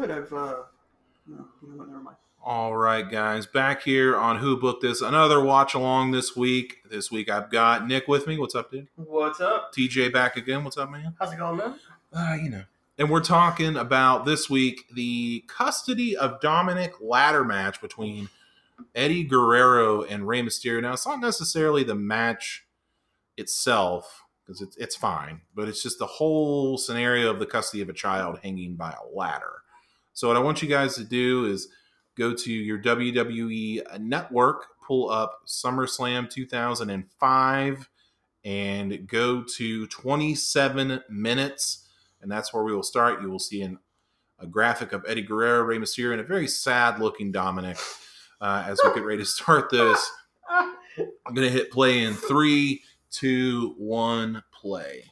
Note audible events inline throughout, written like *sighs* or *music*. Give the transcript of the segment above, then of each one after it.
good. I've uh, no, you know what? Never mind. All right, guys, back here on Who Booked This. Another watch along this week. This week I've got Nick with me. What's up, dude? What's up? TJ back again. What's up, man? How's it going, man? Uh, you know. And we're talking about this week the custody of Dominic ladder match between Eddie Guerrero and Rey Mysterio. Now, it's not necessarily the match itself because it's it's fine, but it's just the whole scenario of the custody of a child hanging by a ladder. So, what I want you guys to do is go to your WWE network, pull up SummerSlam 2005, and go to 27 minutes. And that's where we will start. You will see an, a graphic of Eddie Guerrero, Rey Mysterio, and a very sad looking Dominic uh, as we get ready to start this. *laughs* I'm going to hit play in three, two, one, play.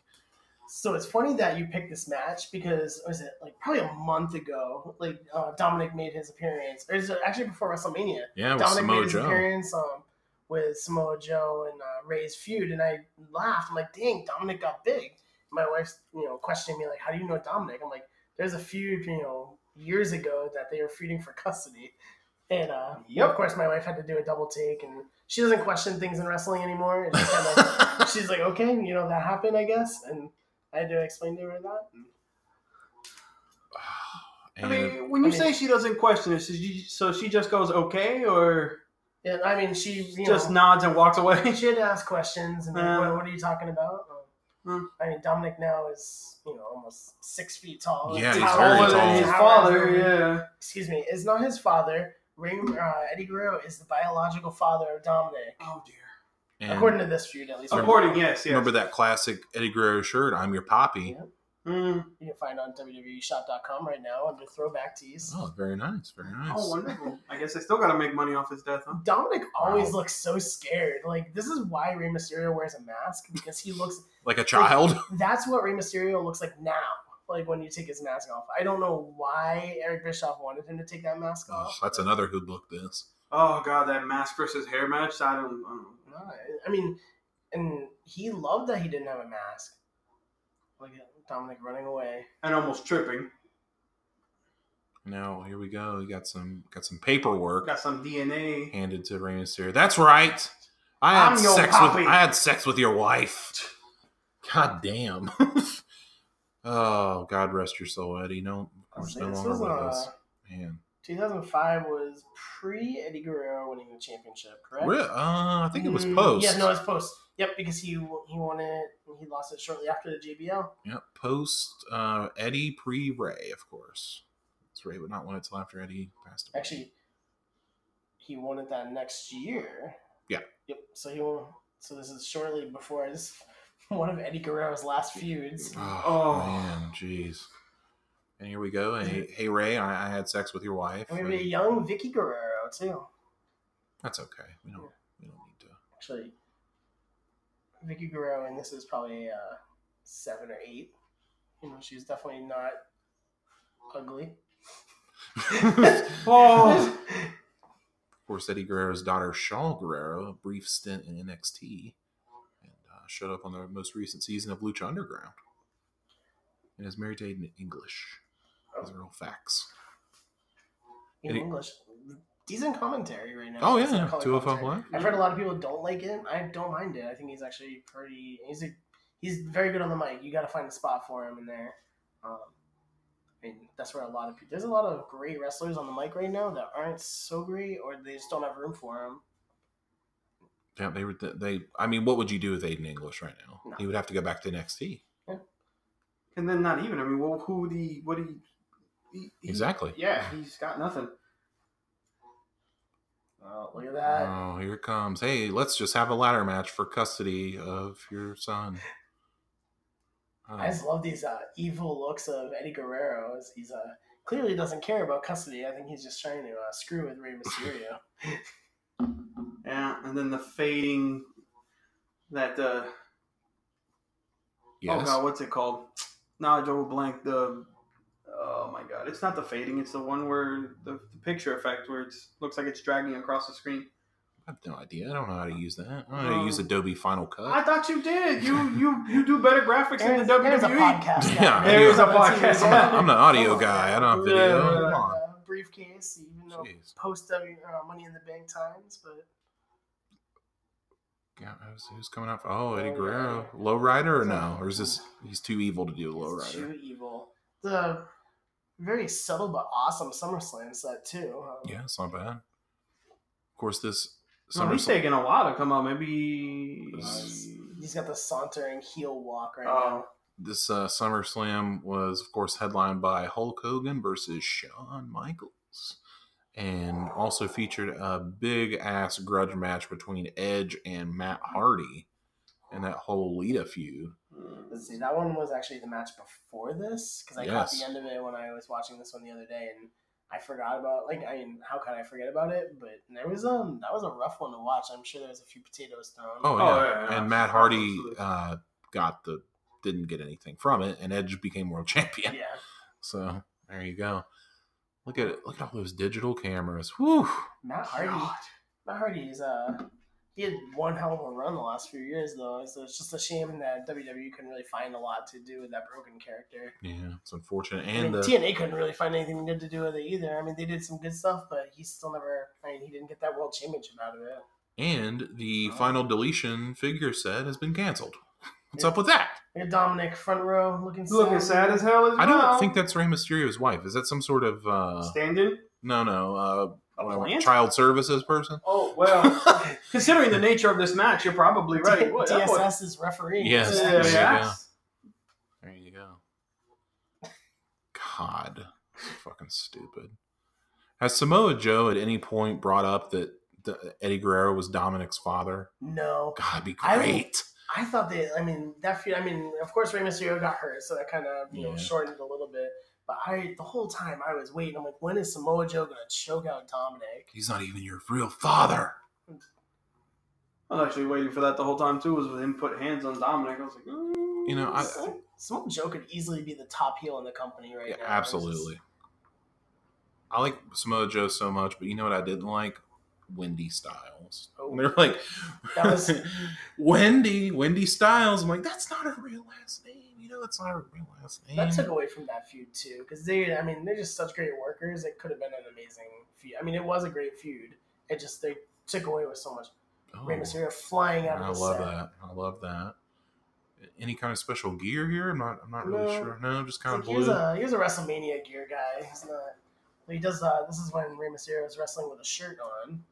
So it's funny that you picked this match because was it like probably a month ago? Like uh, Dominic made his appearance, or is it actually before WrestleMania? Yeah, with Dominic made his Joe. appearance um, with Samoa Joe and uh, Rey's feud, and I laughed. I'm like, "Dang, Dominic got big." My wife's you know questioning me like, "How do you know Dominic?" I'm like, "There's a feud you know years ago that they were feuding for custody." And uh, Yep. of course, my wife had to do a double take, and she doesn't question things in wrestling anymore. And just kind of she's like, okay, you know, that happened, I guess. And I had to explain to her that. *sighs* I mean, when you I mean- say she doesn't question it, so she, so she just goes okay, or And I mean, she, you just know, nods and walks away. *laughs* she had to ask questions. And like, Uh. what, what are you talking about? Hmm. I mean, Dominic now is, you know, almost six feet tall. Yeah, he's Tower- very Taller tall. than his father. over- Yeah. Excuse me, is not his father. Ring, uh, Eddie Guerrero is the biological father of Dominic, Oh dear. And according to this feud, at least. According, yes, yes. remember that classic Eddie Guerrero shirt? I'm your poppy. Yeah. Mm. You can find on WWEshop.com right now under throwback tees. Oh, very nice, very nice. Oh, wonderful. I guess they still got to make money off his death, huh? Dominic always Wow. looks so scared. Like this is why Rey Mysterio wears a mask because he looks. *laughs* like a child. That's what Rey Mysterio looks like now. Like when you take his mask off. I don't know why Eric Bischoff wanted him to take that mask Oh, off. that's another who booked this. Oh god, that mask versus hair match. I don't. I don't No, I mean, and he loved that he didn't have a mask. Like Dominic running away. and almost tripping. Now here we go. We got some got some paperwork Got some DNA. handed to Rey Mysterio. That's right. I had I'm your sex poppy. with I had sex with your wife. God damn. *laughs* oh, God rest your soul, Eddie. No, of course, no longer with uh, us. Man, 2005 was pre Eddie Guerrero winning the championship, correct? Re- uh, I think it was Mm, post. Yeah, no, it's post. Yep, because he he won it. and He lost it shortly after the JBL. Yep, post uh, Eddie pre Rey, of course. That's Rey would not win it till after Eddie passed away. Actually, he won it that next year. Yeah. Yep. So he won. So this is shortly before this *laughs* one of Eddie Guerrero's last feuds. Oh, Oh. man, jeez. And here we go. Hey, hey Rey, I, I had sex with your wife. And maybe a young Vickie Guerrero too. That's okay. We don't. We don't need to. Actually, Vickie Guerrero, and this is probably uh, seven or eight. You know, she's definitely not ugly. Oh. Of course, Eddie Guerrero's daughter, Shaul Guerrero, a brief stint in NXT, and uh, showed up on the most recent season of Lucha Underground, and is married to Aiden English. Those are all facts. in Eddie- English. Decent commentary right now. Oh Decent yeah, color two of five commentary. I've heard a lot of people don't like it. I don't mind it. I think he's actually pretty. He's a, he's very good on the mic. You got to find a spot for him in there. Um, I mean, that's where a lot of people. There's a lot of great wrestlers on the mic right now that aren't so great, or they just don't have room for them. Yeah, they were. They. I mean, what would you do with Aiden English right now? No. He would have to go back to NXT. And then not even. I mean, well, who the what he, he, he Exactly. Yeah, he's got nothing. Oh, look at that! Oh, here it comes. Hey, let's just have a ladder match for custody of your son. Oh, I just love these uh, evil looks of Eddie Guerrero. As he's uh, clearly doesn't care about custody. I think he's just trying to uh, screw with Rey Mysterio. *laughs* Yeah, and then the fading. That uh yes. oh god, what's it called? No, I drew blank. The oh my god, it's not the fading. It's the one where the, the picture effect where it looks like it's dragging across the screen. I have no idea. I don't know how to use that. I don't know how to use Adobe Final Cut. I thought you did. You you you do better graphics than Aaron's, the Aaron's a WWE. podcast. Yeah, There is a podcast. I'm, not, I'm the audio guy. I don't have video. Yeah. Come on. Uh, briefcase, even though Jeez. post W uh, Money in the Bank times, but Yeah, who's, who's coming out? For, oh, Eddie Guerrero, Lowrider or no? Or is this he's too evil to do a it's Lowrider? too evil. The very subtle but awesome SummerSlam set too. Um, Yeah, it's not bad. Of course, this No, he's SummerSlam. taking a while to come out. Maybe. He's got the sauntering heel walk right Oh. now. This uh, SummerSlam was, of course, headlined by Hulk Hogan versus Shawn Michaels, and also featured a big ass grudge match between Edge and Matt Hardy, and that whole Lita feud. Let's see, that one was actually the match before this because I caught the end of it when I was watching this one the other day, and I forgot about like I mean, how could I forget about it? But there was um that was a rough one to watch. I'm sure there was a few potatoes thrown. Oh, Oh, yeah. yeah, yeah. and Matt Hardy uh, got the didn't get anything from it, and Edge became world *laughs* champion. yeah. So there you go. Look at it. Look at all those digital cameras. Whew. Matt Hardy. Matt Hardy's uh he had one hell of a run the last few years though, so it's just a shame that WWE couldn't really find a lot to do with that broken character. Yeah, it's unfortunate. I And mean, the, TNA couldn't really find anything good to do with it either. I mean, they did some good stuff, but he still never. I mean, he didn't get that world championship out of it. and the Oh. final deletion figure set has been canceled. *laughs* What's up with that? We got Dominic front row looking Looking sad as hell as well. I don't think that's Rey Mysterio's wife. Is that some sort of uh standing. no no uh Oh, a plant? child services person? Oh well, *laughs* considering the nature of this match, you're probably right. *laughs* What- that DSS is referee. Yes. Yeah, there you yeah. There you go. God, fucking stupid. Has Samoa Joe at any point brought up that the, Eddie Guerrero was Dominic's father? No, God, that'd be great. I thought they. I mean, that. I mean, of course, Rey Mysterio got hurt, so that kind of you know shortened it a little bit. But I, the whole time, I was waiting. I'm like, when is Samoa Joe gonna choke out Dominic? He's not even your real father. I was actually waiting for that the whole time too. Was with him put hands on Dominic. I was like, mm. You know, I, Sam- Samoa Joe could easily be the top heel in the company right Yeah, now. It's absolutely. I like Samoa Joe so much, but you know what I didn't like? Wendy Styles. *laughs* Oh. They're like, That was- *laughs* Wendy, Wendy Styles. I'm like, that's not her real last name. You know, that's not her real last name. That took away from that feud too, because they, I mean, they're just such great workers. It could have been an amazing feud. I mean, it was a great feud. It just they took away with so much. Oh, Rey Mysterio flying out I of the love set. that. I love that. Any kind of special gear here? I'm not. I'm not really sure. No, just It's kind like, of he was blue. a he was a WrestleMania gear guy. He's not. He does. Uh, this is when Rey Mysterio is wrestling with a shirt on.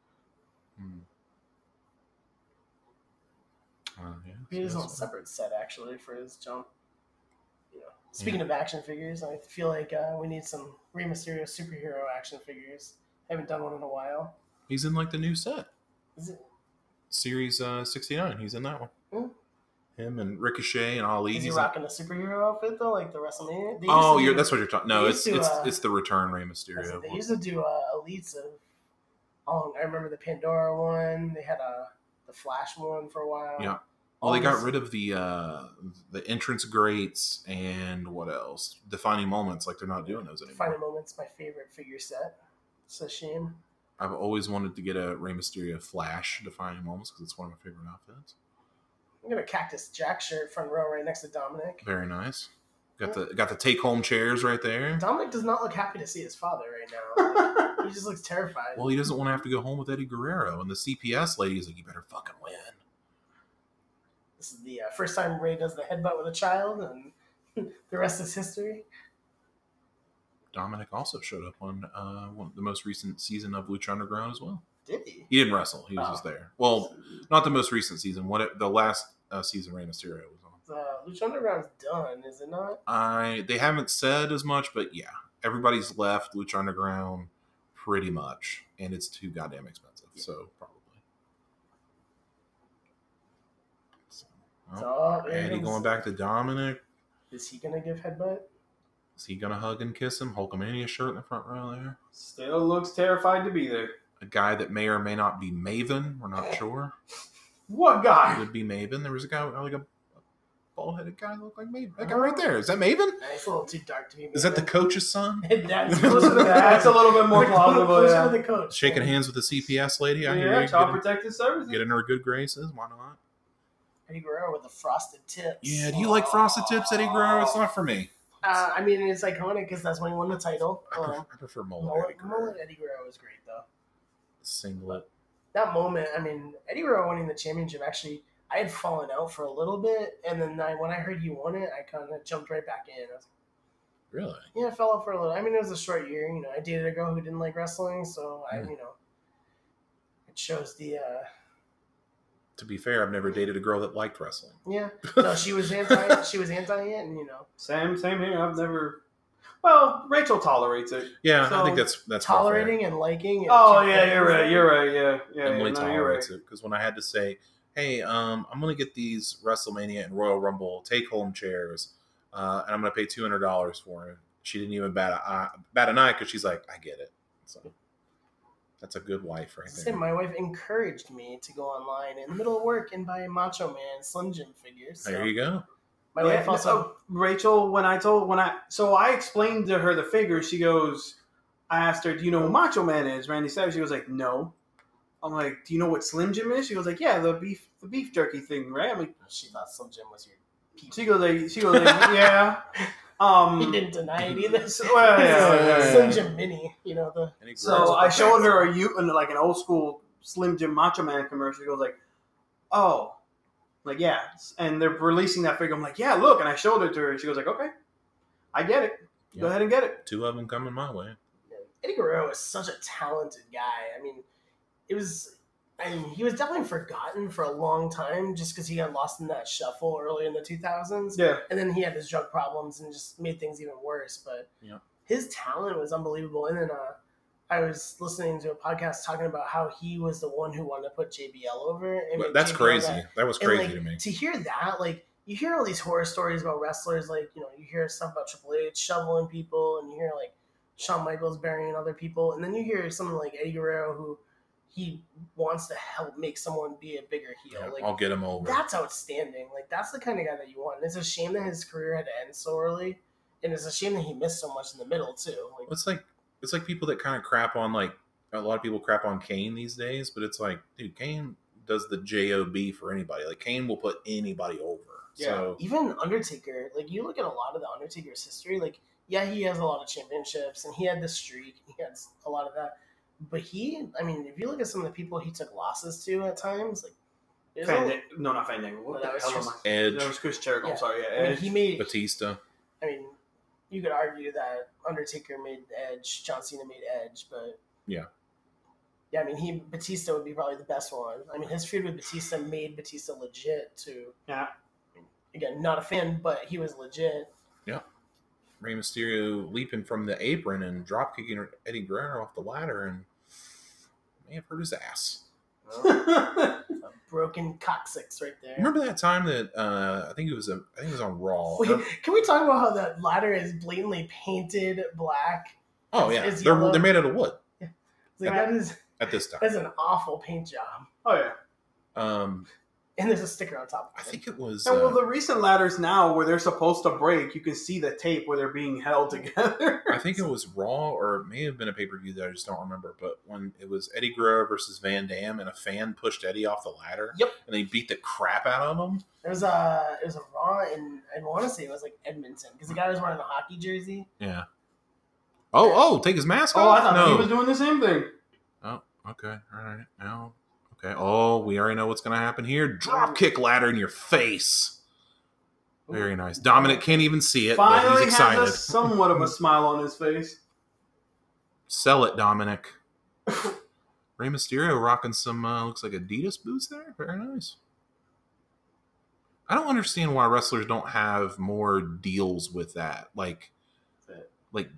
Hmm. Uh, yeah, He has so a separate set actually for his jump. You know, speaking of action figures, I feel like uh, we need some Rey Mysterio superhero action figures. I haven't done one in a while. He's in like the new set. Is it? Series uh, 69. He's in that one. Hmm. Him and Ricochet and Ali. Is he he's in- rocking a superhero outfit though, like the WrestleMania? They Oh, you're, do- that's what you're talking. No, it's to, it's uh, it's the return Rey Mysterio. They used to do uh, elites of. Oh, I remember the Pandora one. They had a the Flash one for a while. Yeah. Well, they got rid of the uh, the entrance grates and what else? Defining moments. Like they're not doing those anymore. Defining Moments, my favorite figure set. It's a shame. I've always wanted to get a Rey Mysterio Flash defining moments because it's one of my favorite outfits. I'm gonna Cactus Jack shirt front row right next to Dominic. Very nice. Got the got the take home chairs right there. Dominic does not look happy to see his father right now. *laughs* he just looks terrified. Well, he doesn't want to have to go home with Eddie Guerrero, and the CPS lady is like, "You better fucking win." This is the uh, first time Rey does the headbutt with a child, and *laughs* the rest is history. Dominic also showed up on uh, one, the most recent season of Lucha Underground as well. Did he? He didn't wrestle; he was Oh. just there. Well, not the most recent season. What it, the last uh, season Rey Mysterio was on. Lucha Underground's done, is it not? I they haven't said as much, but yeah, everybody's left Lucha Underground pretty much, and it's too goddamn expensive. So probably. So, well, So, Eddie comes- going back to Dominic. Is he gonna give headbutt? Is he gonna hug and kiss him? Hulkamania shirt in the front row there. Still looks terrified to be there. A guy that may or may not be Maven. We're not *laughs* sure. What It guy? would be Maven. There was a guy uh, like a bald headed guy look like Maven? That guy uh-huh. right there. Is that Maven? Nah, It's a little too dark to be. Is that the coach's son? *laughs* That's closer to that. it's a little bit more plausible. Yeah, the coach. Shaking hands with the CPS lady. I hear yeah you. Child Get in, Protective Services. get in her good graces. Why not? Eddie Guerrero with the frosted tips. Yeah, do you like frosted tips, Eddie Guerrero? It's not for me. Uh, I mean, it's iconic because that's when he won the title. I prefer, Um, I prefer mullet, mullet, Eddie Guerrero. mullet Eddie Guerrero was great though. Singlet. That moment, I mean, Eddie Guerrero winning the championship. Actually, I had fallen out for a little bit, and then I, when I heard he won it, I kind of jumped right back in. I was, like, Really? yeah, I fell out for a little. I mean, it was a short year. You know, I dated a girl who didn't like wrestling, so I, Hmm. you know, it shows the. uh To be fair, I've never dated a girl that liked wrestling. Yeah, *laughs* no, she was anti. she was anti it, and you know, Same, same here. I've never. Well, Rachel tolerates it. Yeah, I think that's that's more fair. tolerating and liking. And Oh yeah, you're right. You're right. Yeah, yeah. Emily yeah, no, you're right. tolerates it because when I had to say, "Hey, um, I'm going to get these WrestleMania and Royal Rumble take home chairs, uh, and I'm going to pay two hundred dollars for them," she didn't even bat a eye, bat an eye because she's like, "I get it." So that's a good wife right Say there. my wife encouraged me to go online in the middle of work and buy a Macho Man Slim Jim figures. So There you go. my Yeah, wife also. oh, Rachel, when I told when I so I explained to her the figure, she goes, I asked her, "Do you know who Macho Man is?" Randy Savage. She was like, "No." I'm like, "Do you know what Slim Jim is?" She goes like, "Yeah, the beef the beef jerky thing, right?" I'm like, She thought Slim Jim was your. she goes like, she goes like, "Yeah." *laughs* Um, He didn't deny it either. So, *laughs* well, yeah, yeah, yeah, Slim. Jim Mini, you know the. So I showed her a you like an old school Slim Jim Macho Man commercial. She goes like, "Oh, like yeah," and they're releasing that figure. I'm like, "Yeah, look," and I showed it to her. She goes like, "Okay, I get it. Go ahead and get it." two of them coming my way. Eddie Guerrero is such a talented guy. I mean, it was. I mean, he was definitely forgotten for a long time just because he got lost in that shuffle early in the 2000s. Yeah, and then he had his drug problems and just made things even worse. But Yeah. his talent was unbelievable. And then uh, I was listening to a podcast talking about how he was the one who wanted to put JBL over. And make That's JBL crazy. that- That was and, crazy like, to me. To hear that, like you hear all these horror stories about wrestlers, like you know you hear stuff about Triple H shoveling people, and you hear like Shawn Michaels burying other people, and then you hear someone like Eddie Guerrero who he wants to help make someone be a bigger heel. Yeah, like I'll get him over. that's outstanding. Like that's the kind of guy that you want. And it's a shame that his career had to end so early, and it's a shame that he missed so much in the middle too. Like, It's like it's like people that kind of crap on like a lot of people crap on Kane these days, but it's like, dude, Kane does the job for anybody. Like Kane will put anybody over. So even Undertaker, like you look at a lot of the Undertaker's history, like yeah, he has a lot of championships and he had the streak, he has a lot of that. But he, I mean, if you look at some of the people he took losses to at times, like there's a- Fandango. No, not Fandango. What No, the that was hell am Chris- I? Edge, That was Chris Jericho. Yeah. I'm sorry. Yeah, I mean, Edge. he made. Batista. I mean, you could argue that Undertaker made Edge, John Cena made Edge, but Yeah. yeah. I mean, he Batista would be probably the best one. I mean, his feud with Batista made Batista legit too. Yeah. Again, not a fan, but he was legit. Rey Mysterio leaping from the apron and drop kicking Eddie Guerrero off the ladder and may have hurt his ass. *laughs* A broken coccyx right there. Remember that time that uh, I think it was a I think it was on Raw. *laughs* Wait, can we talk about how that ladder is blatantly painted black? oh yeah, it's they're they're made out of wood It's like that is at this time. that's an awful paint job. oh yeah. Um, And there's a sticker on top. I Of it. think it was. And well, uh, the recent ladders now, where they're supposed to break, you can see the tape where they're being held *laughs* together. I think it was Raw or it may have been a pay per view that I just don't remember. But when it was Eddie Guerrero versus Van Dam and a fan pushed Eddie off the ladder, Yep. and they beat the crap out of him. It was a it was a Raw, and I want to say it was like Edmonton because the guy was wearing a hockey jersey. Yeah. Oh, oh, take his mask oh, off. Oh, I thought no. he was doing the same thing. Oh, okay. All right. Now, okay. Oh, we already know what's going to happen here. Drop kick ladder in your face. Very nice. Dominic can't even see it, but Finally he's has excited. a, somewhat of a smile on his face. Sell it, Dominic. *laughs* Rey Mysterio rocking some uh, looks like Adidas boots there. Very nice. I don't understand why wrestlers don't have more deals with that. Like, like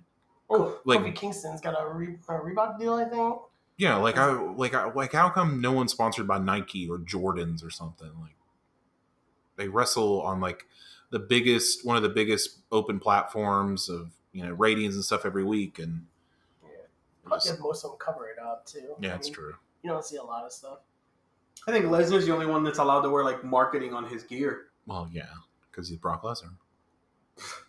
Oh, Like- Kofi Kingston's got a, Re- a Reebok deal, I think. Yeah, like I like I like how come no one's sponsored by Nike or Jordans or something? Like they wrestle on like the biggest one of the biggest open platforms of you know ratings and stuff every week and Yeah. they're Plus, just- most of them cover it up too. yeah, I it's mean, true. You don't see a lot of stuff. I think Lesnar's the only one that's allowed to wear like marketing on his gear. Well, yeah, because he's Brock Lesnar. *laughs*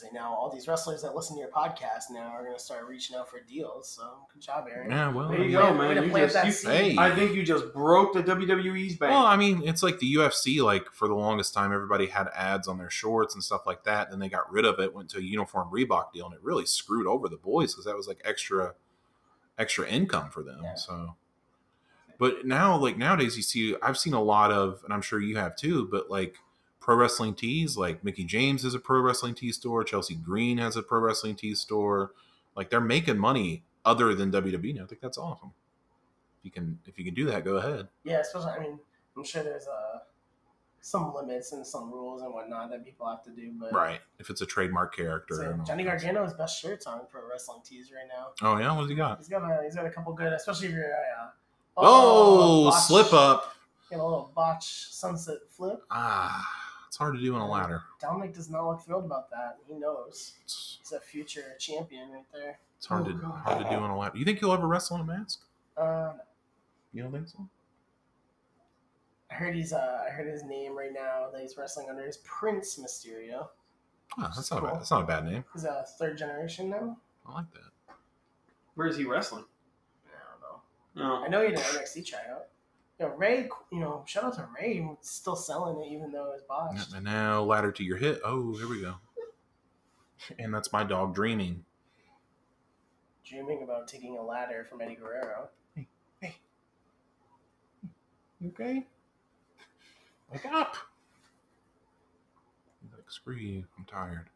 Say now, all these wrestlers that listen to your podcast now are going to start reaching out for deals. So good job, Aaron. Yeah, well, There I you go, man. You just- that you- Hey. I think you just broke the WWE's bank. Well, I mean, it's like the UFC. Like for the longest time, everybody had ads on their shorts and stuff like that. Then they got rid of it, went to a uniform Reebok deal, and it really screwed over the boys because that was like extra, extra income for them. Yeah. So, but now, like nowadays, you see, I've seen a lot of, and I'm sure you have too. But like pro wrestling tees, like Mickie James has a pro wrestling tee store, Chelsea Green has a pro wrestling tee store. Like they're making money other than WWE now. I think that's awesome. If you can, if you can do that, go ahead. Yeah, especially. I mean, I'm sure there's uh, some limits and some rules and whatnot that people have to do. But Right. If it's a trademark character. So Johnny. Gargano's best shirts on pro wrestling tees right now. Oh yeah, what's he got? He's got a he's got a couple good, especially if you're uh, Oh, botch- slip up. Get a little botch sunset flip. Ah, hard to do on a ladder. Dominic does not look thrilled about that. He knows It's, he's a future champion right there. it's hard Oh, to God. hard to do on a ladder. You think he'll ever wrestle in a mask? Uh, You don't think so? I heard he's uh, I heard his name right now that he's wrestling under is Prince Mysterio. Oh, that's not Cool. bad. That's not a bad name. He's a third generation now. I like that. Where is he wrestling? I don't know. No. I know he did an NXT tryout. You know, Rey, you know, shout out to Rey, still selling it even though it's botched. And now ladder to your hit. Oh, here we go. *laughs* And that's my dog dreaming. Dreaming about taking a ladder from Eddie Guerrero. You okay? Wake up. He's like, screw you. I'm tired.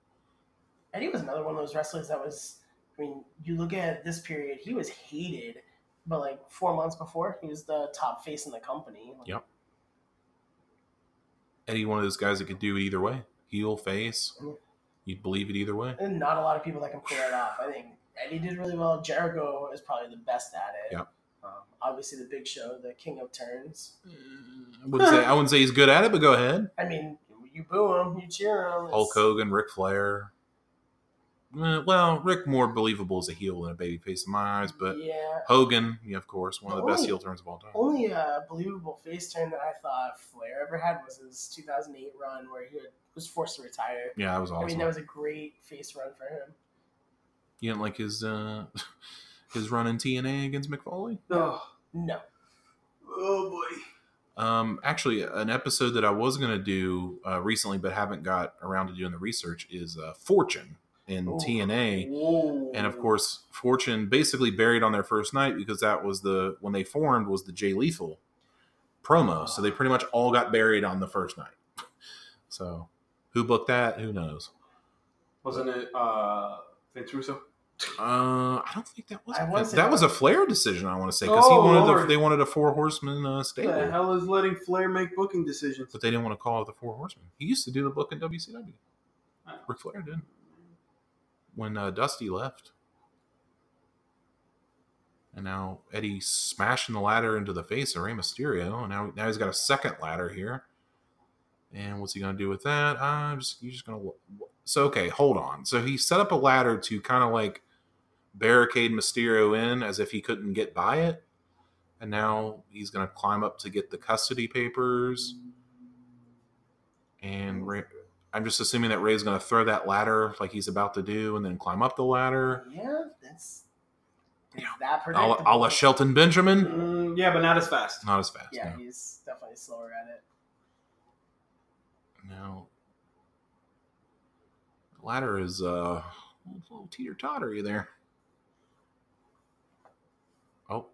Eddie was another one of those wrestlers that was. I mean, you look at this period, he was hated, but like four months before, he was the top face in the company. Yep. Eddie, one of those guys that could do it either way. Heel, face. Yeah. You'd believe it either way. And not a lot of people that can pull that off. I think Eddie did really well. Jericho is probably the best at it. Yep. Um, obviously, the Big Show, the king of turns. I wouldn't say I wouldn't say he's good at it, but go ahead. I mean, you boo him, you cheer him. Hulk Hogan, Ric Flair. Eh, well, Ric more believable as a heel than a babyface in my eyes, but yeah, Hogan, yeah, of course, one of the best Only- heel turns of all time. only uh, believable face turn that I thought Flair ever had was his 2008 run where he was forced to retire. Yeah, that was awesome. I mean, that was a great face run for him. you didn't like his uh, *laughs* his run in TNA against Mick Foley? Oh, No, oh boy. Um, actually, an episode that I was going to do uh, recently, but haven't got around to doing the research, is uh, Fortune in Ooh. TNA. Whoa. and of course fortune basically buried on their first night because that was the when they formed was the jay lethal promo so they pretty much all got buried on the first night *laughs* so who booked that who knows wasn't it uh, Vince Russo? uh i don't think that was I that that was a was- flair decision i want to say because he Oh, wanted the, they wanted a four horseman uh, What the hell is letting Flair make booking decisions? but they didn't want to call it the four horsemen he used to do the book in wcw. Ric Flair did when uh, Dusty left. And now Eddie smashing the ladder into the face of Rey Mysterio, and now now he's got a second ladder here. And what's he gonna do with that? I'm just you're just gonna. So okay, hold on. So he set up a ladder to kind of like barricade Mysterio in, as if he couldn't get by it. And now he's gonna climb up to get the custody papers. And I'm just assuming that Rey's gonna throw that ladder like he's about to do, and then climb up the ladder. yeah, that's Yeah. that A predictable. la, a la Shelton Benjamin. Mm, yeah, but not as fast. Not as fast. yeah, no. he's definitely slower at it. No. The ladder is uh, a little teeter tottery there. Oh,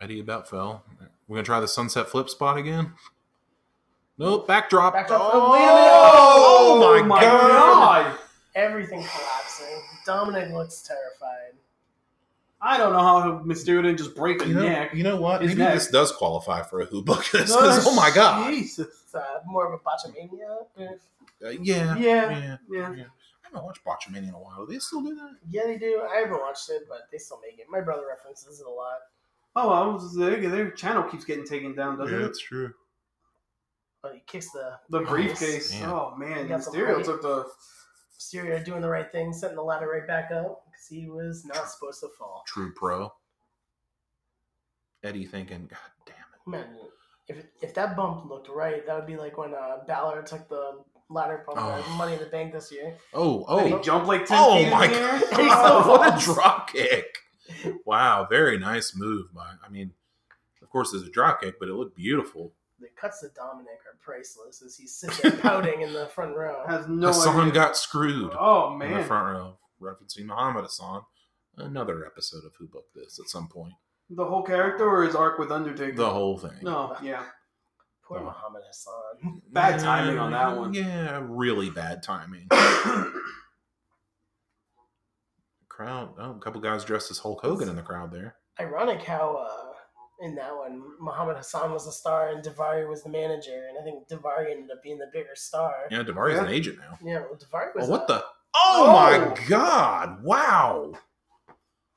Eddie about fell. We're gonna try the sunset flip spot again. Nope, backdrop. Backdrop. Oh, Oh, wait a minute. oh my, god. God. Everything collapsing. Dominic looks terrified. I don't know how Mysterio didn't just break a You know, neck. you know what? His Maybe neck. this does qualify for a who book *laughs* this. 'cause, oh my god. Jesus. Uh, more of a botchamania. Uh, yeah, Yeah. yeah, Yeah. yeah. I haven't watched Botchamania in a while. Do they still do that? Yeah, they do. I haven't watched it, but they still make it. My brother references it a lot. Oh, I was their, their channel keeps getting taken down, doesn't it? That's true. But he kicks the The briefcase. Man. Oh man, He Mysterio took the. Mysterio doing the right thing, setting the ladder right back up because he was not supposed to fall. True pro. Eddie thinking, God damn it. Man, if if that bump looked right, that would be like when uh, Balor took the ladder bump Oh. at Money in the Bank this year. Oh, Oh, he oh, jumped like ten oh feet my in the air. god! He still what a drop kick! Wow, very nice move. By I mean, of course, it's a drop kick, but it looked beautiful. The cuts to Dominic are priceless as he sits there *laughs* pouting in the front row. Has no Hassan idea. got screwed Oh man, in the man, front row, referencing Muhammad Hassan. Another episode of Who Booked This at some point. the whole character or his arc with Undertaker? The whole thing. No, yeah. Poor Oh. Muhammad Hassan. *laughs* Bad timing on that one. Yeah, really bad timing. crowd. Oh, a couple guys dressed as Hulk Hogan in the crowd there. Ironic how uh, in that one Muhammad Hassan was the star and Daivari was the manager, and I think Daivari ended up being the bigger star. Yeah, Daivari's an agent now. Yeah, well, Davari was. Oh, what the? Oh, Oh! my God! Wow.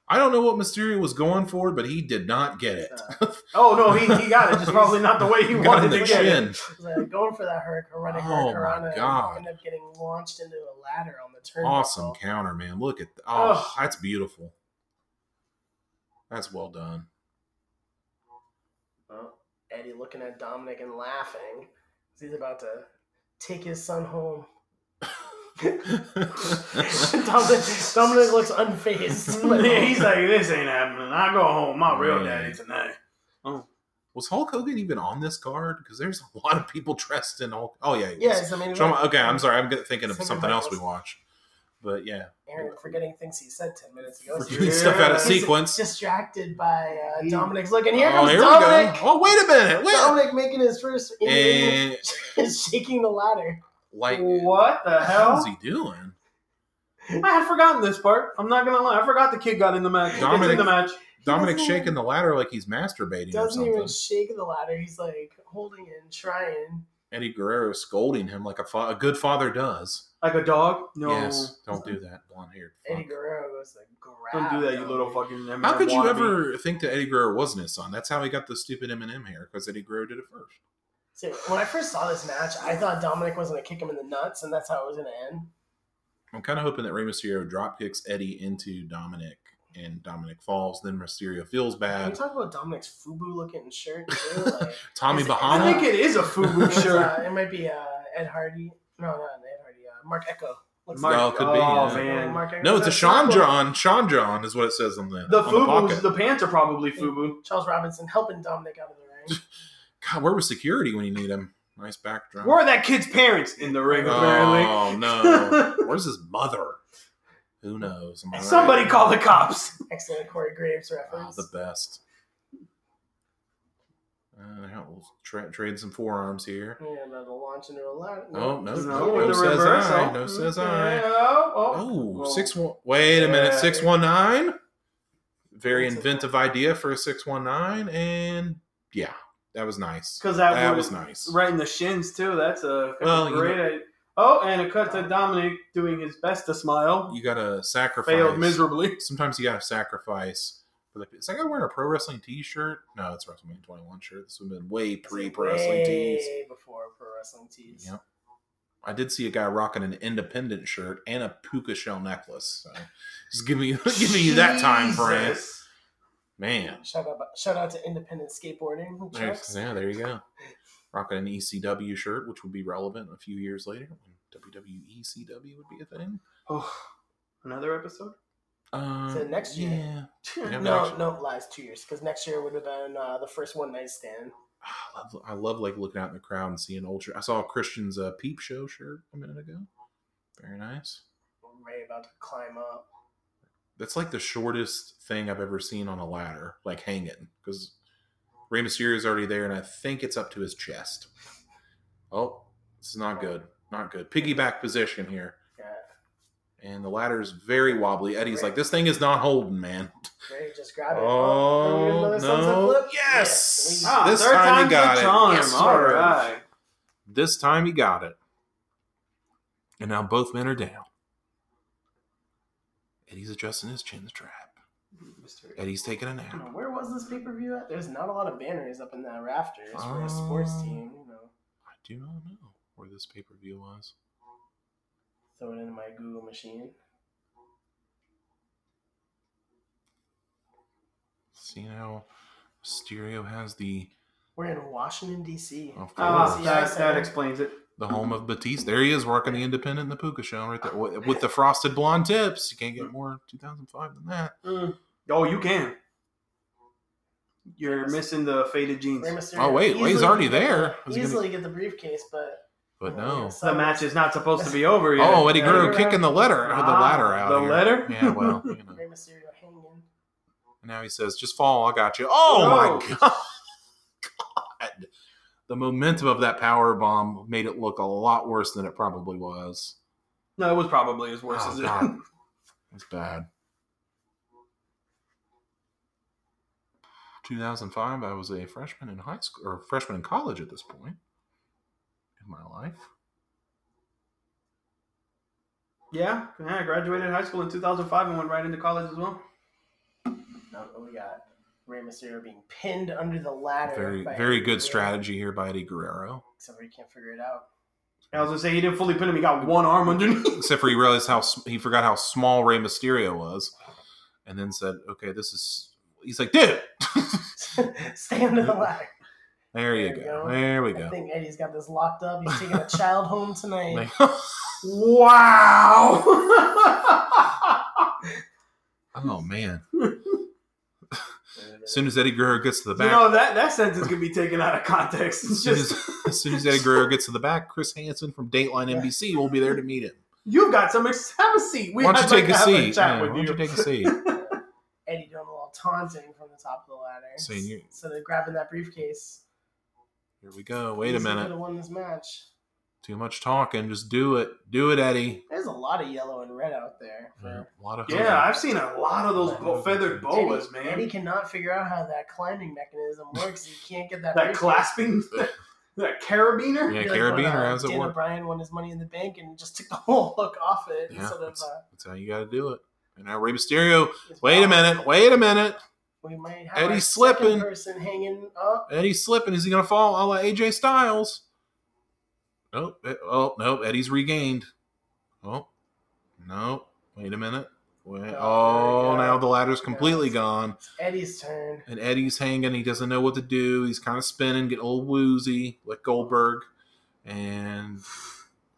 I don't know what Mysterio was going for, but he did not get it. uh, oh no, he, he got it. Just *laughs* probably not the way he wanted to get it. chin. uh, going for that hurricane, running Oh, hurricane, God. ended up getting launched into a ladder on the turnbuckle. Awesome counter, man. Look at that oh, Ugh. that's beautiful. That's well done. Well, Eddie looking at Dominic and laughing. 'cause He's about to take his son home. *laughs* *laughs* Dominic, Dominic looks unfazed. But *laughs* Yeah, he's like, this ain't happening. I go home, my real Man. daddy tonight. Oh, was Hulk Hogan even on this card? Because there's a lot of people dressed in Hulk. Oh yeah, he was. yes, I mean, Shawn- okay, I'm um, sorry. I'm thinking of Something something else we Michaels. watched. But yeah, Aaron forgetting things he said ten minutes ago. forgetting stuff out of sequence. Distracted by uh, Dominic's look, and here oh, comes here Dominic. we go. Oh, wait a minute. Wait. Dominic making his first in And *laughs* is shaking the ladder. like, What the hell? hell? he doing? I had forgotten this part. I'm not gonna lie. I forgot the kid got in the match. Dominic- in the match. Dominic shaking the ladder like he's masturbating or Doesn't something. even shake the ladder. He's like holding it and trying. Eddie Guerrero scolding him like a, fa- a good father does. Like a dog? No. Yes, don't do that, blonde haired. *laughs* Eddie Guerrero goes to grab. Don't do that, you little fucking. Eminem How could you wannabe. ever think that Eddie Guerrero wasn't his son? That's how he got the stupid Eminem hair because Eddie Guerrero did it first. So when I first saw this match, I thought Dominic was going to kick him in the nuts, and that's how it was going to end. I'm kind of hoping that Rey Mysterio drop kicks Eddie into Dominic and Dominic falls. Then Mysterio feels Can we bad. talk about Dominic's FUBU looking shirt too? *laughs* Like, Tommy Is it- I think it is a FUBU *laughs* it's, shirt. uh, it might be uh, Ed Hardy. No, not Ed Hardy. Uh, Marc Ecko. Looks Mark- Oh, could be, oh, yeah. man. No, it's a That's Sean not- John. Sean John is what it says on the The on the FUBUs, pocket. the pants are probably FUBU. Charles Robinson helping Dominic out of the ring. *laughs* God, where was security when you need him? Nice backdrop. Where are that kid's parents in the ring? Apparently, Oh no! Where's his mother? Who knows? Am I right? somebody call the cops. *laughs* Excellent Corey Graves Oh, reference. the best. Uh, we'll tra- trade some forearms here. yeah, that'll launch into a ladder. Oh, no. No, No, with says reverse. I, oh. no says I. Oh, oh. Oh, Well, six one. Wait a minute, yeah. six one nine. Very That's a- inventive idea for a six one nine, and yeah, that was nice. Because that, That was was nice. right in the shins too. That's a Well, you great. Idea. Oh, and a cut to Dominic doing his best to smile. You gotta sacrifice. Failed miserably. *laughs* Sometimes you gotta sacrifice. For the, is that guy wearing a pro wrestling T-shirt? No, it's WrestleMania 21 shirt. This would have been way pre pro wrestling tees. Way before pro wrestling tees. Yep. I did see a guy rocking an independent shirt and a puka shell necklace. So just giving you giving you that time frame, man. Shout out, shout out to independent skateboarding. There's, yeah, there you go. Rocking an ECW shirt, which would be relevant a few years later when WWE ECW would be a thing. Oh, another episode. Um, So next year. yeah. Yeah, *laughs* No, actually- no, lies two years because next year would have been uh, the first one night stand. I love, I love like looking out in the crowd and seeing old shirt. I saw Christian's uh, peep show shirt a minute ago. Very nice. Rey about to climb up. That's like the shortest thing I've ever seen on a ladder, like hanging, because Rey Mysterio is already there, and I think it's up to his chest. Oh, this is not good. Not good. Piggyback position here, Yeah, and the ladder is very wobbly. Eddie's like, "This thing is not holding, man." Rey just grab it. Oh, can we get another sunset no. flip? Yes! we- Ah, This third time he time's got it. charm. Yes, All sir. right. This time he got it, and now both men are down. Eddie's adjusting his chin strap. Eddie's taking a You know, nap. Where was this pay per view at? There's not a lot of banners up in that rafters for a sports Oh. team. You know, I do not know where this pay per view was. throw it into my Google machine. See how Mysterio has the We're in Washington D.C. Of Ah, course. Yeah, that, that explains it. the home of Batista. There he is working the Independent and the Puka show right there with with the *laughs* frosted blonde tips. You can't get more 2005 than that. Oh, you can. You're missing the faded jeans. Rey Mysterio Oh, wait, well, he's already there. the- Is he gonna- Easily get the briefcase, but But no. yes. The match is not supposed to be *laughs* over yet. Oh, Eddie Yeah, Guerrero kicking the letter, or the Ah, ladder out. the here. letter? Yeah, well, you *laughs* know. Rey Mysterio hanging. And now he says, "Just fall, I got you." Oh my Oh. *laughs* god! God. The momentum of that power bomb made it look a lot worse than it probably was. No, it was probably as worse Oh, as it. God. It's bad. 2005. I was a freshman in high school or freshman in college at this point in my life. yeah, yeah. I graduated high school in 2005 and went right into college as well. No, oh, we got Rey Mysterio being pinned under the ladder. Very, very Eddie good Guerrero, strategy here by Eddie Guerrero. Except for he can't figure it out. I was gonna say he didn't fully pin him. He got one arm underneath. *laughs* Except for he realized how he forgot how small Rey Mysterio was, and then said, "Okay, this is." He's like, "Dude, *laughs* Stay under the ladder. there you There go. go. There we go. I think Eddie's got this locked up. He's taking a *laughs* child home tonight. *laughs* Wow. oh man! As soon as Eddie Guerrero gets to the you back, know that that sentence could be taken out of context. as It's soon just as, as soon as Eddie Guerrero gets to the back, Chris Hansen from Dateline NBC will be there to meet him. you've got some. Have a seat. We Why don't you take a to seat? Yeah, why don't you. you take a seat? Eddie little taunting from the top of the ladder. Saying you- So they're grabbing that briefcase. Here we go. Wait a Easily minute. Could have won this match. Too much talking. Just do it. Do it, Eddie. There's a lot of yellow and red out there. For Yeah, a lot of Yeah, I've seen a lot of those bo- feathered boas, Eddie, man. Eddie cannot figure out how that climbing mechanism *laughs* works. He can't get that. that briefcase. clasping, *laughs* that, *laughs* that carabiner. Yeah, Be like carabiner. when, uh, How's it Daniel work? Bryan won his money in the bank and just took the whole hook off it Yeah, instead of. Uh, that's how you got to do it. And now Rey Mysterio. his Wait a minute. Wait a minute. We might have Eddie's slipping. Person hanging up. Eddie's slipping. Is he going to fall? A la AJ Styles. Nope. Eh, Oh, nope. Eddie's regained. Oh, no. Wait a minute. Wait. Oh, Oh, now the ladder's completely Yes. gone. It's Eddie's turn. And Eddie's hanging. He doesn't know what to do. He's kind of spinning, getting a little woozy, like Goldberg. And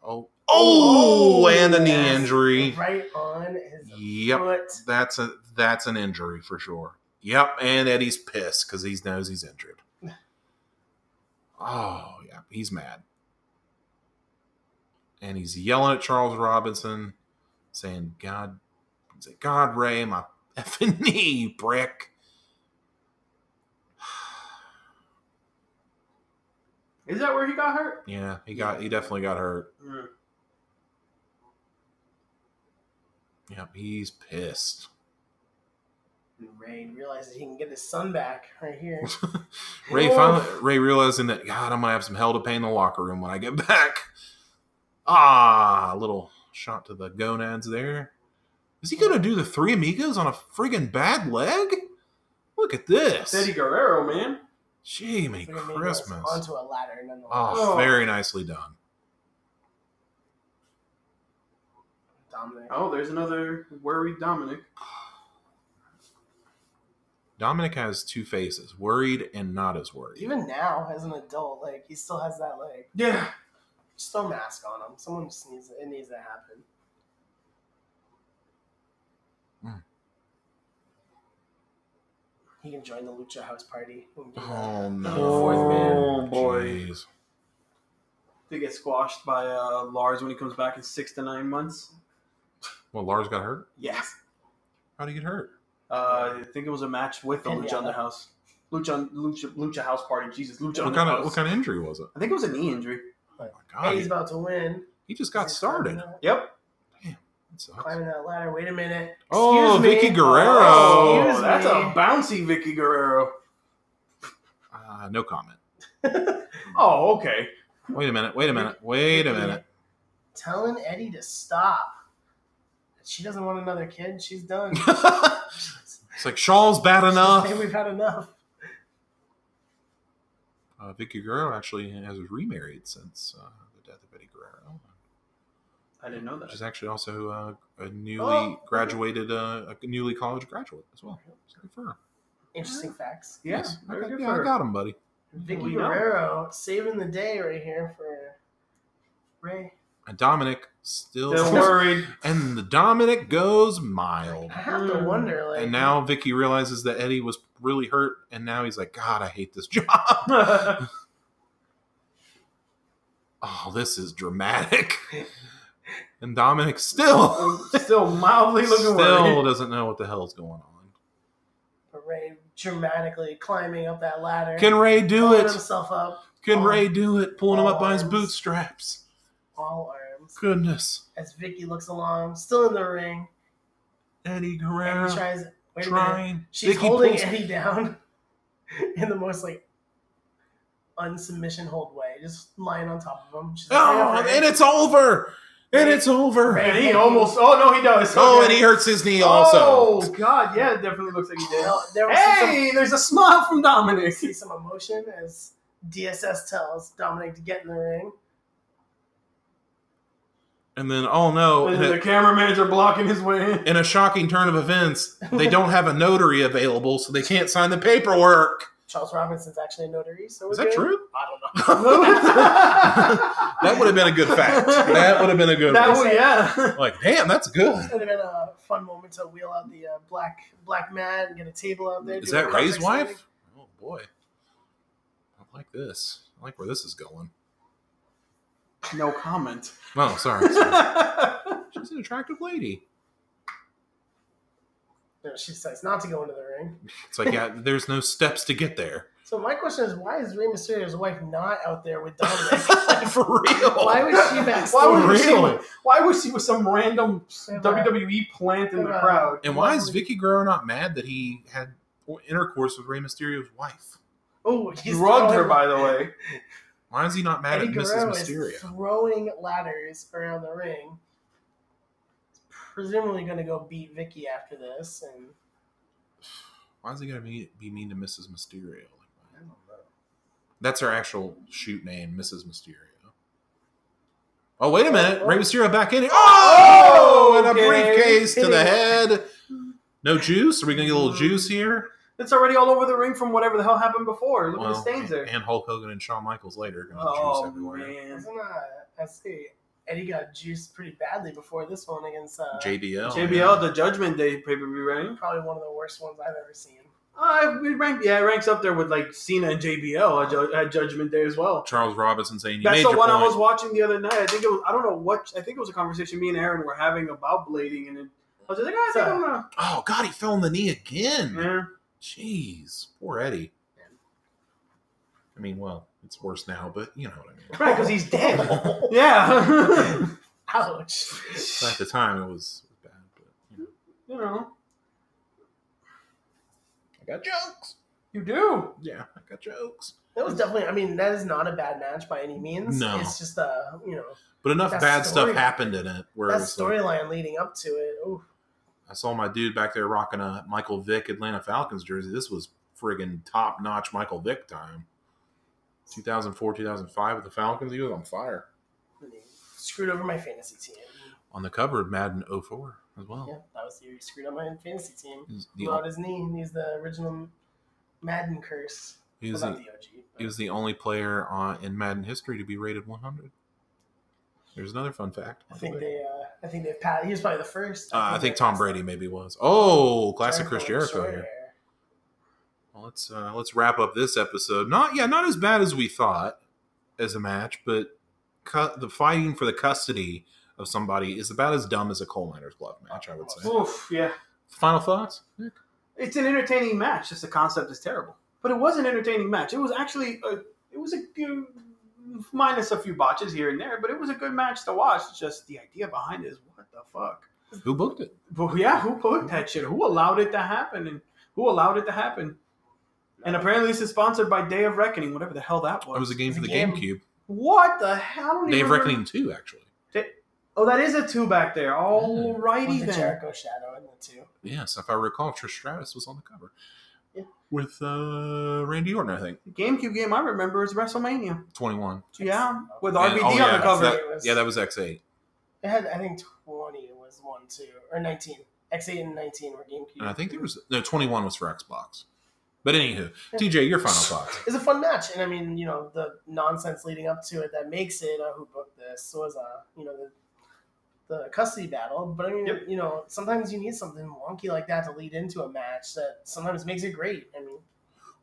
Oh, oh, oh, and a knee yes. injury. Right on his Yep, foot. that's a that's an injury for sure. Yep, and Eddie's pissed because he knows he's injured. *sighs* Oh yeah, he's mad, and he's yelling at Charles Robinson, saying, "God, say God, Rey, my *laughs* effing knee, brick." Is that where he got hurt? Yeah, he got he definitely got hurt. Mm. Yep, he's pissed. Rey realizes he can get his son back right here. *laughs* Rey Oof. finally Rey realizing that God, I'm gonna have some hell to pay in the locker room when I get *laughs* back. Ah, a little shot to the gonads there. Is he gonna do the three amigos on a friggin' bad leg? Look at this. Eddie Guerrero, man. Gee, me Christmas. Onto a ladder, nonetheless. Oh, Oh. very nicely done. Dominic. Oh, there's another worried Dominic. Dominic has two faces, worried and not as worried. Even now, as an adult, like he still has that like Yeah. still mask on him. Someone just needs it needs to happen. He can join the Lucha House party. Oh no. Fourth man. Oh, boy. Jeez. To get squashed by uh, Lars when he comes back in six to nine months. Well, Lars got hurt. Yes. How'd he get hurt? Uh, I think it was a match with the Lucha Underhouse. Lucha, Lucha, Lucha House Party. Jesus, Lucha What kind of what kind of injury was it? I think it was a knee injury. Oh my God, He's about to win. he just got started. Yep. That sucks. Climbing that ladder. Wait a minute. Oh, me. Vickie Guerrero. Oh, Excuse that's me. a bouncy Vickie Guerrero. Uh, no comment. *laughs* Oh, okay. Wait a minute. Wait a minute. Wait a minute. Telling Eddie to stop. She doesn't want another kid. She's done. *laughs* it's like Shaul's bad enough. Hey, we've had enough. Uh, Vickie Guerrero actually has remarried since uh, the death of Eddie Guerrero. I didn't know that. She's actually also uh, a newly Oh. graduated, uh, a newly college graduate as well. So good for her. Interesting facts. Yeah, Yes. I got, yeah, I got him, buddy. Vickie We know. Guerrero saving the day right here for Rey. And Dominic still, Still *laughs* worried. and the Dominic goes mild. I have to Mm. wonder, like, And now Vickie realizes that Eddie was really hurt, and now he's like, God, I hate this job. *laughs* *laughs* Oh, this is dramatic. And Dominic still *laughs* Still mildly looking still worried. doesn't know what the hell's going on. Rey dramatically climbing up that ladder, Can Rey do pulling it? himself up, Can all- Ray do it? Pulling him up by his arms. bootstraps. all arms. Goodness. As Vickie looks along, still in the ring, Eddie and Guerrero he tries. Wait a trying. She's Vickie holding pulls- Eddie down *laughs* in the most like unsubmission hold way, just lying on top of him. She's like, Oh, "Hey, and it's over. And it's over. And he almost. Oh no, he does. Oh, Okay. and he hurts his knee also. Oh God, yeah, it definitely looks like he did. Well, there was Hey, there's a smile from Dominic. see some emotion as DSS tells Dominic to get in the ring. And then, oh no, And then the cameramans are blocking his way in. in a shocking turn of events, they don't have a notary available, so they can't sign the paperwork. *laughs* Charles Robinson's actually a notary, so we're Is that good. true? I don't know. *laughs* That would have been a good fact. That would have been a good That one. would, yeah. Like, damn, that's good. It would have been a fun moment to wheel out the uh, black black mat and get a table out there. Is that Rey's contract signing. wife? Oh boy, I like this. I like where this is going. No comment. Oh, sorry. sorry. *laughs* She's an attractive lady. No, she decides not to go into the ring. It's like, yeah, *laughs* there's no steps to get there. So my question is, why is Rey Mysterio's wife not out there with Dominic? *laughs* For real. why was she *laughs* backstage? Why would she? Why was she with some random Yeah. WWE plant in the Yeah. crowd? And why is Vickie Guerrero not mad that he had intercourse with Rey Mysterio's wife? Oh, he's Drugged her, by the way. Why is he not mad Eddie at Guerrero Mrs. is Mysterio? throwing ladders around the ring. Presumably going to go beat Vickie after this, and Why is he gonna be, be mean to Mrs. Mysterio? I don't know. That's her actual shoot name, Mrs. Mysterio. Oh wait a minute, Rey Mysterio back in here. Oh! oh, and a Okay. briefcase to the head. No juice? Are we gonna get a little juice here? It's already all over the ring from whatever the hell happened before. Look at the Well, stains there. And Hulk Hogan and Shawn Michaels later gonna have juice Oh everywhere. man. Isn't that? I see. Eddie got juiced pretty badly before this one against uh, JBL. JBL, yeah. the Judgment Day pay per view, right? probably one of the worst ones I've ever seen. Uh, it rank, yeah, it ranks up there with like Cena and JBL at, Ju- at Judgment Day as well. Charles Robinson saying you That's made the your one I was watching the other night. I think it was I don't know what I think it was a conversation me and Aaron were having about blading, and it, I was just like, "Ah, I think I'm gonna. Oh God, he fell on the knee again. Yeah. Jeez, poor Eddie. I mean, well, it's worse now, but you know what I mean. Right, because he's dead. *laughs* yeah. *laughs* Ouch. So at the time, it was bad, but you know, you know, I got jokes. you do. Yeah, I got jokes. That was definitely. I mean, that is not a bad match by any means. No. it's just uh, you know, But enough bad story- stuff happened in it. Where that it's like, storyline leading up to it. Ooh, I saw my dude back there rocking a Michael Vick Atlanta Falcons jersey. This was friggin' top notch Michael Vick time. 2004, 2005 with the Falcons. He was on fire. screwed over my fantasy team. On the cover of Madden 04 as well. Yeah, that was the year he screwed up my fantasy team. He's the, Blew out his knee. He's the original Madden curse. he was Well, the, the OG. he was the only player on, in Madden history to be rated 100. There's another fun fact. I think they. Uh, I think they've passed. He was probably the first. Uh, I think Tom Brady maybe was. Oh, classic Chris Jericho with Jericho short here. Well, let's uh, let's wrap up this episode. Not yeah, not as bad as we thought as a match, but cu- the fighting for the custody of somebody is about as dumb as a coal miner's glove match. I would say. Oof. Yeah. Final thoughts? Nick? It's an entertaining match. Just the concept is terrible. But it was an entertaining match. It was actually a, it was a good, minus a few botches here and there, but it was a good match to watch. Just the idea behind it is what the fuck. Who booked it? But yeah, who booked that shit? Who allowed it to happen? And who allowed it to happen? And apparently, this is sponsored by Day of Reckoning, whatever the hell that was. It was a game for the game. GameCube. What the hell? Day of remember- Reckoning two, actually. Oh, that is a two back there. Alrighty With the then. Jericho shadow in the two. Yes, if I recall, Trish Stratus was on the cover. Yeah. With uh, Randy Orton, I think. The GameCube game I remember is WrestleMania. Twenty one. Yeah, with And- RVD oh, on yeah, the cover. that- yeah, that was X eight. It had, I think, twenty was one too, or nineteen. X eight and nineteen were GameCube. And I think there was no twenty one was for Xbox. But anywho, TJ, your final *laughs* thoughts. It's a fun match, and I mean, you know, the nonsense leading up to it that makes it uh, who booked this was uh, you know the the custody battle. But I mean, Yep. you know, sometimes you need something wonky like that to lead into a match that sometimes makes it great. I mean,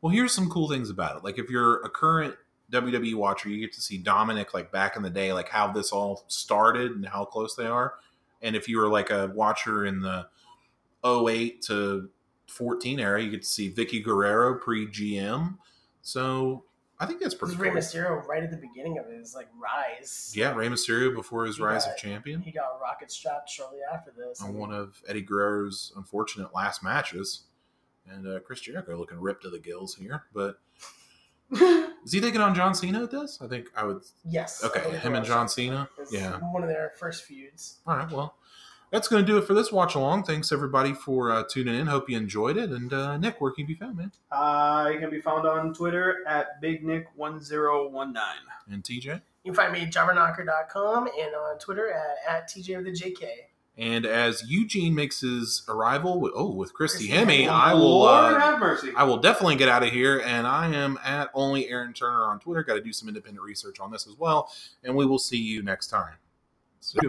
Well, here's some cool things about it. Like if you're a current WWE watcher, you get to see Dominic like back in the day, like how this all started and how close they are. And if you were like a watcher in the 08 to 14 era, you get to see Vickie Guerrero pre GM. So I think that's pretty is Rey cool. Mysterio right at the beginning of his like rise. Yeah, Rey Mysterio before his He rise got- of champion he got rocket strapped shortly after this. on one of Eddie Guerrero's unfortunate last matches. And uh, Chris Jericho looking ripped to the gills here. But *laughs* is he taking on John Cena at this? I think I would yes. Okay, him and. John Cena. Yeah. one of their first feuds. All right. Well, that's going to do it for this watch along. Thanks everybody for uh, tuning in. Hope you enjoyed it. And uh, Nick, where can you be found, man? Uh, you can be found on Twitter at BigNick1019. And TJ. You can find me at jobberknocker.com and on Twitter at, at TJ with the JK. And as Eugene makes his arrival, with, oh, with Christy Christy Hemme, Hemme. I will. Lord Uh, have mercy. I will definitely get out of here, and I am at only Aaron Turner on Twitter. Got to do some independent research on this as well, and we will see you next time. So-